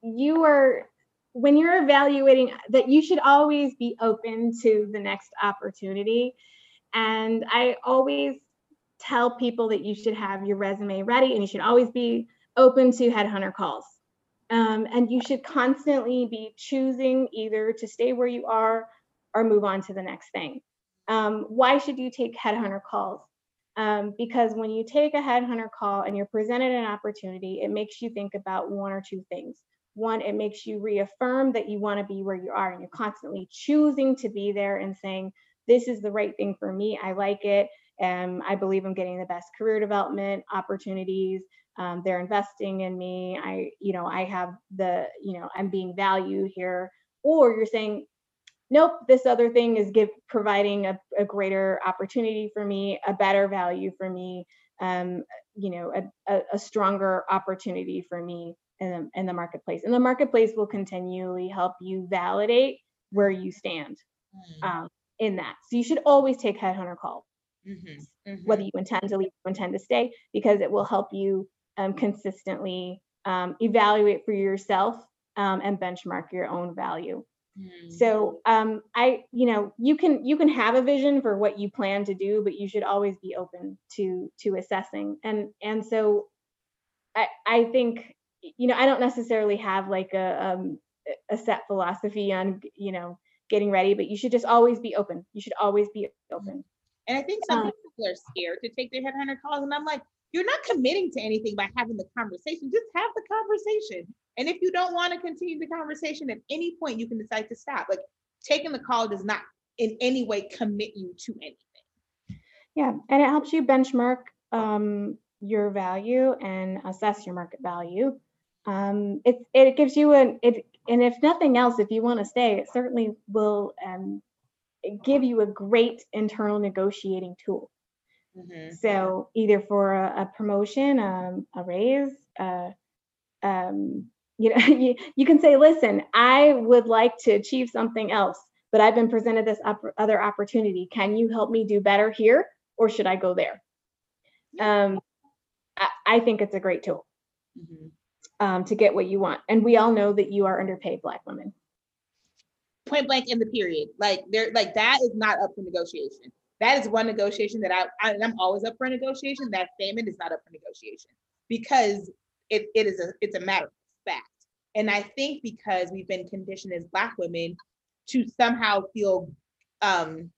you are, when you're evaluating, that you should always be open to the next opportunity. And I always tell people that you should have your resume ready and you should always be open to headhunter calls. Um, and you should constantly be choosing either to stay where you are or move on to the next thing. Um, why should you take headhunter calls? Um, because when you take a headhunter call and you're presented an opportunity, it makes you think about one or two things. One, it makes you reaffirm that you want to be where you are and you're constantly choosing to be there and saying, This is the right thing for me. I like it. And I believe I'm getting the best career development opportunities. Um, they're investing in me. I, you know, I have the, you know, I'm being valued here. Or you're saying, nope, this other thing is give providing a, a greater opportunity for me, a better value for me, um, you know, a, a, a stronger opportunity for me in the, in the marketplace. And the marketplace will continually help you validate where you stand mm. um, in that. So you should always take headhunter calls, mm-hmm. Mm-hmm. whether you intend to leave or intend to stay, because it will help you um, consistently um, evaluate for yourself um, and benchmark your own value. Mm. So um, I, you know, you can you can have a vision for what you plan to do, but you should always be open to to assessing. And and so I I think you know I don't necessarily have like a um, a set philosophy on you know getting ready, but you should just always be open. You should always be open. And I think some um, people are scared to take their headhunter calls, and I'm like, you're not committing to anything by having the conversation. Just have the conversation. And if you don't want to continue the conversation at any point, you can decide to stop. Like taking the call does not in any way commit you to anything. Yeah, and it helps you benchmark um, your value and assess your market value. Um, it it gives you an it and if nothing else, if you want to stay, it certainly will um, give you a great internal negotiating tool. Mm-hmm. So either for a, a promotion, um, a raise, uh, um, you know, you, you can say, listen, I would like to achieve something else, but I've been presented this op- other opportunity. Can you help me do better here, or should I go there? Um, I, I think it's a great tool mm-hmm. um, to get what you want, and we all know that you are underpaid Black women. Point blank in the period, like there, like that is not up for negotiation that is one negotiation that I, I am always up for a negotiation. That statement is not up for negotiation because it, it is a it's a matter fact. And I think because we've been conditioned as Black women to somehow feel um,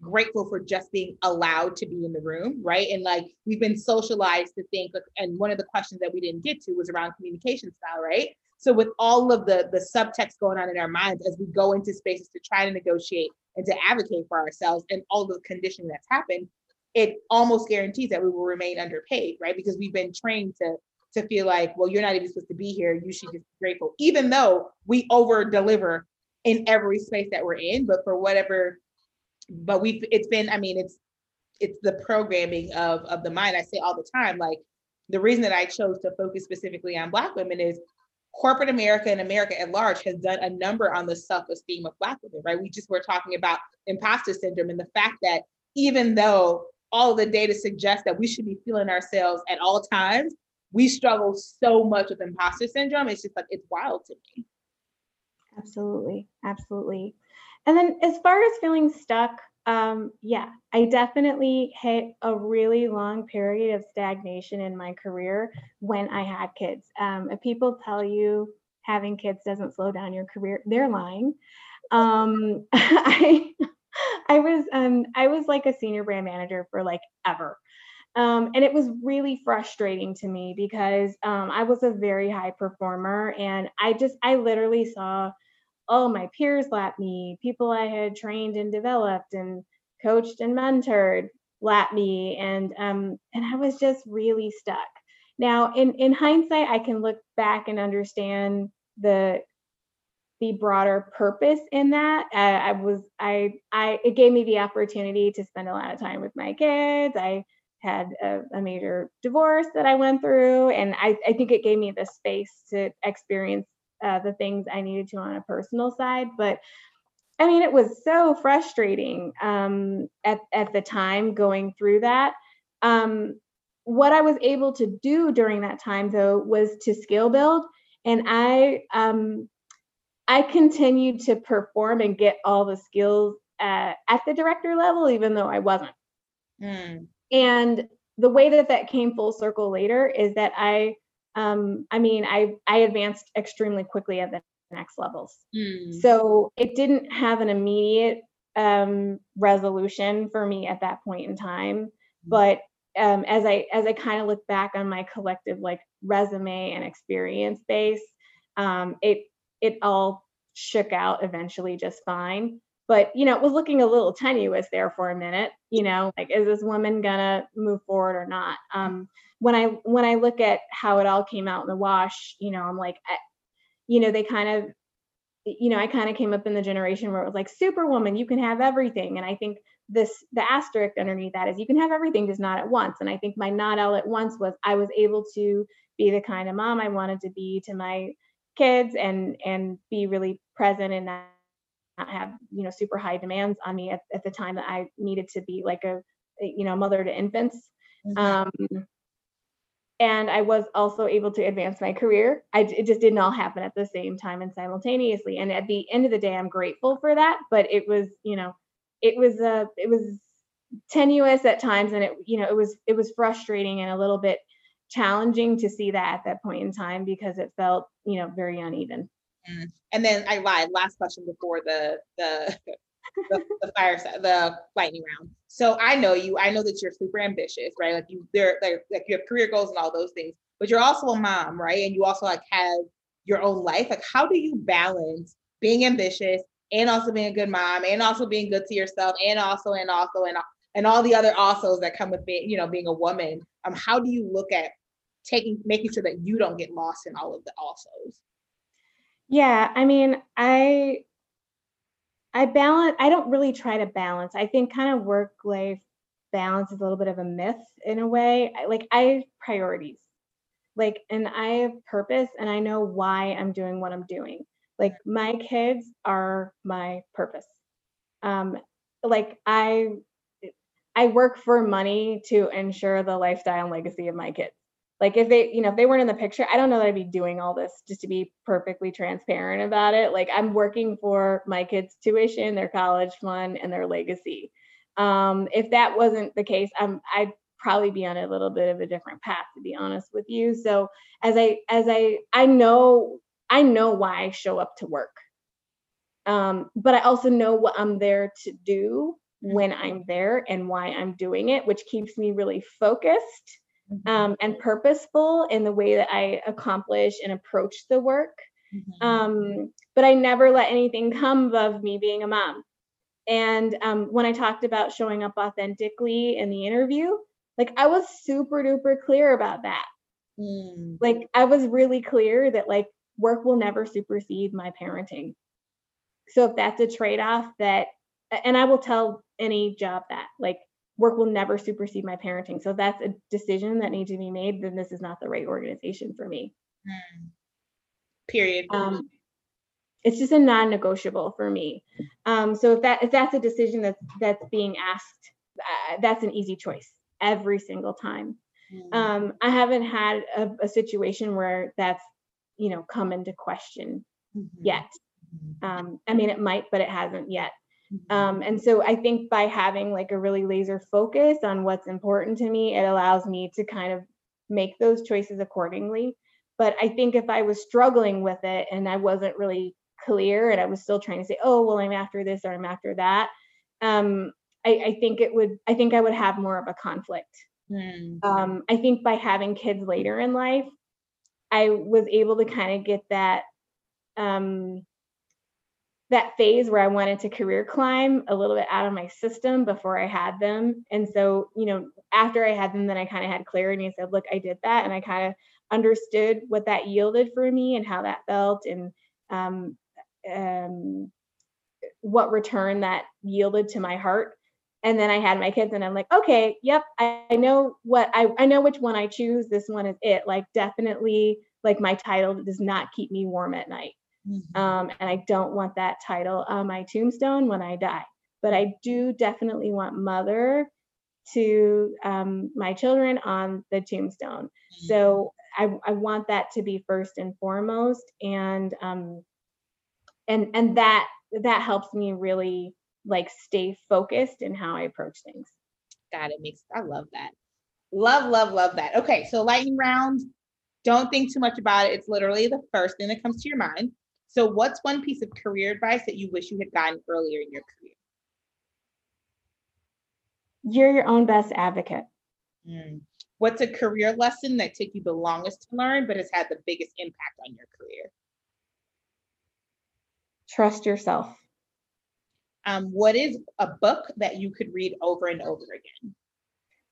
grateful for just being allowed to be in the room, right? And like we've been socialized to think, and one of the questions that we didn't get to was around communication style, right? So with all of the the subtext going on in our minds as we go into spaces to try to negotiate and to advocate for ourselves and all the conditioning that's happened, it almost guarantees that we will remain underpaid, right? Because we've been trained to to feel like, well, you're not even supposed to be here. You should just be grateful, even though we over deliver in every space that we're in. But for whatever, but we've it's been, I mean, it's it's the programming of of the mind. I say all the time, like the reason that I chose to focus specifically on Black women is corporate America and America at large has done a number on the self-esteem of Black women, right? We just were talking about imposter syndrome and the fact that even though all the data suggests that we should be feeling ourselves at all times, we struggle so much with imposter syndrome. It's just like it's wild to me. Absolutely, absolutely. And then as far as feeling stuck, um, yeah, I definitely hit a really long period of stagnation in my career when I had kids. Um, if people tell you having kids doesn't slow down your career, they're lying. Um, I I was um, I was like a senior brand manager for like ever. Um, and it was really frustrating to me because um, I was a very high performer and I just I literally saw oh, my peers lap me, people I had trained and developed and coached and mentored lap me and um and I was just really stuck. Now in in hindsight I can look back and understand the the broader purpose in that. Uh, I was I I it gave me the opportunity to spend a lot of time with my kids. I had a, a major divorce that I went through, and I, I think it gave me the space to experience uh, the things I needed to on a personal side. But I mean, it was so frustrating um, at at the time going through that. Um, what I was able to do during that time, though, was to skill build, and I um, I continued to perform and get all the skills at, at the director level, even though I wasn't. Mm. And the way that that came full circle later is that I, um, I mean, I I advanced extremely quickly at the next levels. Mm. So it didn't have an immediate um, resolution for me at that point in time. Mm. But um, as I as I kind of look back on my collective like resume and experience base, um, it it all shook out eventually just fine. But you know, it was looking a little tenuous there for a minute. You know, like is this woman gonna move forward or not? Um, when I when I look at how it all came out in the wash, you know, I'm like, I, you know, they kind of, you know, I kind of came up in the generation where it was like, Superwoman, you can have everything, and I think this the asterisk underneath that is you can have everything just not at once and i think my not all at once was i was able to be the kind of mom i wanted to be to my kids and and be really present and not have you know super high demands on me at, at the time that i needed to be like a, you know mother to infants mm-hmm. um, and i was also able to advance my career I, it just didn't all happen at the same time and simultaneously and at the end of the day i'm grateful for that but it was you know it was uh it was tenuous at times and it you know it was it was frustrating and a little bit challenging to see that at that point in time because it felt, you know, very uneven. And then I lied. Last question before the the the, the fire the lightning round. So I know you. I know that you're super ambitious, right? Like you, there, like, like you have career goals and all those things. But you're also a mom, right? And you also like have your own life. Like, how do you balance being ambitious and also being a good mom, and also being good to yourself, and also and also and and all the other alsos that come with being, you know, being a woman? Um, how do you look at taking making sure that you don't get lost in all of the alsos yeah i mean i i balance i don't really try to balance. I think kind of work life balance is a little bit of a myth in a way. Like i have priorities like and i have purpose and i know why i'm doing what i'm doing. Like my kids are my purpose. Um like i i work for money to ensure the lifestyle and legacy of my kids like if they you know if they weren't in the picture i don't know that i'd be doing all this just to be perfectly transparent about it. Like i'm working for my kids tuition their college fund and their legacy. Um, if that wasn't the case i'm i'd probably be on a little bit of a different path to be honest with you. So as i as i i know i know why i show up to work. Um, but i also know what i'm there to do when i'm there and why i'm doing it which keeps me really focused mm-hmm. Um, and purposeful in the way that I accomplish and approach the work. Mm-hmm. Um, but I never let anything come of me being a mom. And um, when I talked about showing up authentically in the interview, like I was super duper clear about that. Mm. Like I was really clear that like work will never supersede my parenting. So if that's a trade off that, and I will tell any job that, like, work will never supersede my parenting. So that's a decision that needs to be made, then this is not the right organization for me. Hmm. Period. Um, it's just a non-negotiable for me. Um, so if that if that's a decision that's that's being asked, uh, that's an easy choice every single time. Mm. Um, I haven't had a, a, situation where that's you know come into question mm-hmm. yet. Mm-hmm. Um, I mean, it might, but it hasn't yet. Um, and so I think by having like a really laser focus on what's important to me, it allows me to kind of make those choices accordingly. But I think if I was struggling with it and I wasn't really clear and I was still trying to say, oh, well, I'm after this or I'm after that, um, I, I, think it would, I think I would have more of a conflict. Mm. Um, I think by having kids later in life, I was able to kind of get that um, that phase where I wanted to career climb a little bit out of my system before I had them. And so, you know, after I had them, then I kind of had clarity and said, look, I did that. And I kind of understood what that yielded for me and how that felt and um, um, what return that yielded to my heart. And then I had my kids and I'm like, okay, yep, I, I know what I, I know which one I choose. This one is it. Like definitely like my title does not keep me warm at night. Mm-hmm. Um, and I don't want that title on my tombstone when I die. But I do definitely want mother to um, my children on the tombstone. Mm-hmm. So I, I, want that to be first and foremost, and um, and and that that helps me really like stay focused in how I approach things. Got it. Makes I love that. Love, love, love that. Okay, so lightning round. Don't think too much about it. It's literally the first thing that comes to your mind. So, what's one piece of career advice that you wish you had gotten earlier in your career? You're your own best advocate. Mm. What's a career lesson that took you the longest to learn, but has had the biggest impact on your career? Trust yourself. Um, what is a book that you could read over and over again?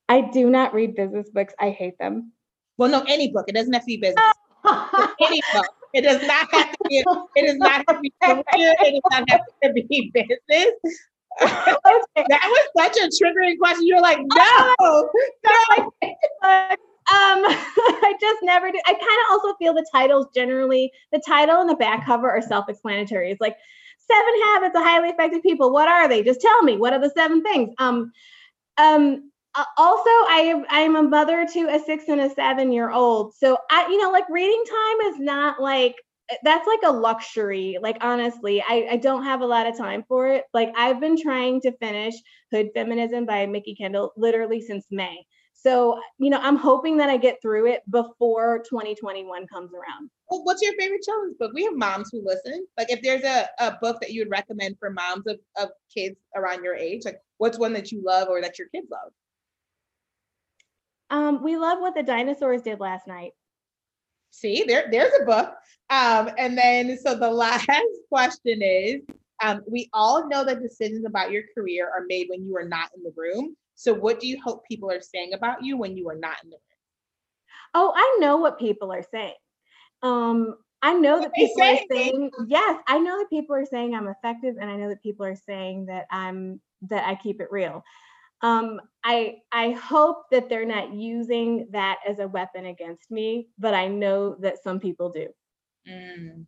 I do not read business books. I hate them. Well, no, any book. It doesn't have to be business. any book. It does not have to be. It does not have to be career. It does not have to be business. That was such a triggering question. You're like, no, no. Um, I just never did. I kind of also feel the titles generally, the title and the back cover are self-explanatory. It's like seven habits of highly effective people. What are they? Just tell me. What are the seven things? Um, um, uh, also i am i am a mother to a six and a seven year old. So i you know like reading time is not like eh, that's like a luxury. Like honestly I, I don't have a lot of time for it. Like i've been trying to finish hood feminism by Mikki Kendall literally since may. So you know i'm hoping that i get through it before 2021 comes around. Well, what's your favorite children's book? We have moms who listen. Like if there's a, a book that you would recommend for moms of, of kids around your age like what's one that you love or that your kids love um, we love what the dinosaurs did last night. See, there, there's a book. Um, and then, so the last question is um, we all know that decisions about your career are made when you are not in the room. So, what do you hope people are saying about you when you are not in the room? Oh, I know what people are saying. Um, I know what that people say? are saying, yes, I know that people are saying I'm effective, and I know that people are saying that I'm that I keep it real. Um, I I hope that they're not using that as a weapon against me, but I know that some people do. Mm.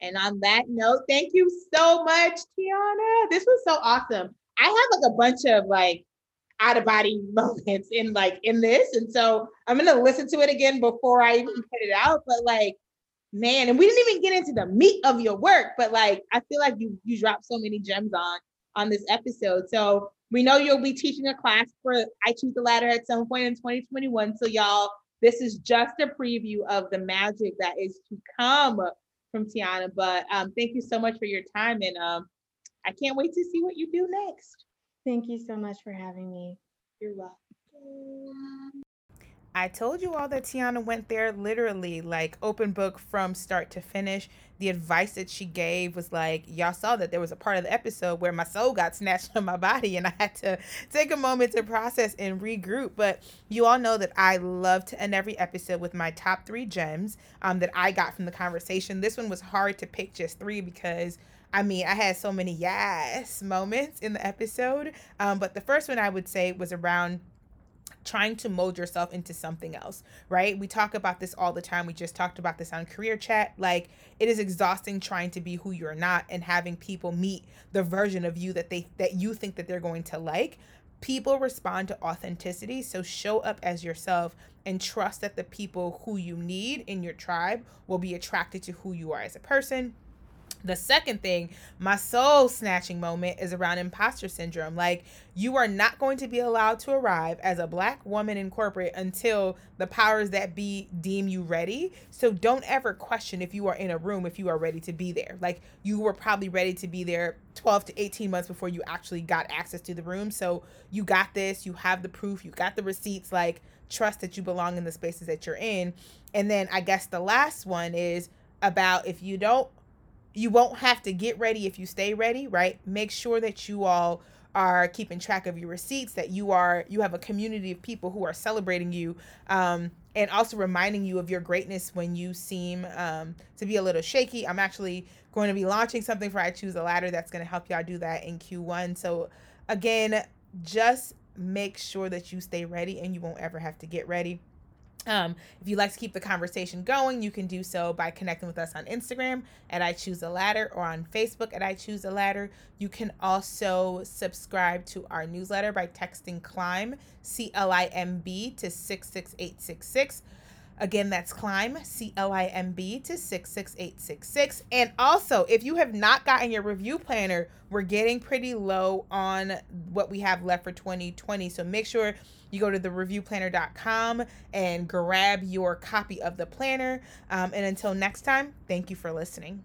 And on that note, thank you so much, Tiana. This was so awesome. I have like a bunch of like out of body moments in like in this, and so I'm gonna listen to it again before I even put it out. But like, man, and we didn't even get into the meat of your work, but like I feel like you you dropped so many gems on on this episode. So we know you'll be teaching a class for I Choose the Ladder at some point in 2021. So, y'all, this is just a preview of the magic that is to come from Tiana. But um, thank you so much for your time. And um, I can't wait to see what you do next. Thank you so much for having me. You're welcome. I told you all that Tiana went there literally like open book from start to finish. The advice that she gave was like, y'all saw that there was a part of the episode where my soul got snatched from my body and I had to take a moment to process and regroup. But you all know that I love to end every episode with my top three gems um, that I got from the conversation. This one was hard to pick just three because. I mean, I had so many yes moments in the episode. Um, but the first one I would say was around trying to mold yourself into something else, right? We talk about this all the time. We just talked about this on career chat. Like it is exhausting trying to be who you're not and having people meet the version of you that they that you think that they're going to like. People respond to authenticity, so show up as yourself and trust that the people who you need in your tribe will be attracted to who you are as a person the second thing, my soul snatching moment is around imposter syndrome. Like, you are not going to be allowed to arrive as a black woman in corporate until the powers that be deem you ready. So, don't ever question if you are in a room if you are ready to be there. Like, you were probably ready to be there 12 to 18 months before you actually got access to the room. So, you got this, you have the proof, you got the receipts. Like, trust that you belong in the spaces that you're in. And then, I guess the last one is about if you don't you won't have to get ready if you stay ready, right? Make sure that you all are keeping track of your receipts that you are you have a community of people who are celebrating you um, and also reminding you of your greatness when you seem um, to be a little shaky. I'm actually going to be launching something for i choose a ladder that's going to help y'all do that in q1 so again just make sure that you stay ready and you won't ever have to get ready um, if you'd like to keep the conversation going, you can do so by connecting with us on Instagram at I Choose a Ladder or on Facebook at I Choose a Ladder. You can also subscribe to our newsletter by texting CLIMB, C L I M B, to 66866. Again, that's climb, C L I M B, to 66866. And also, if you have not gotten your review planner, we're getting pretty low on what we have left for 2020. So make sure you go to the reviewplanner.com and grab your copy of the planner. Um, and until next time, thank you for listening.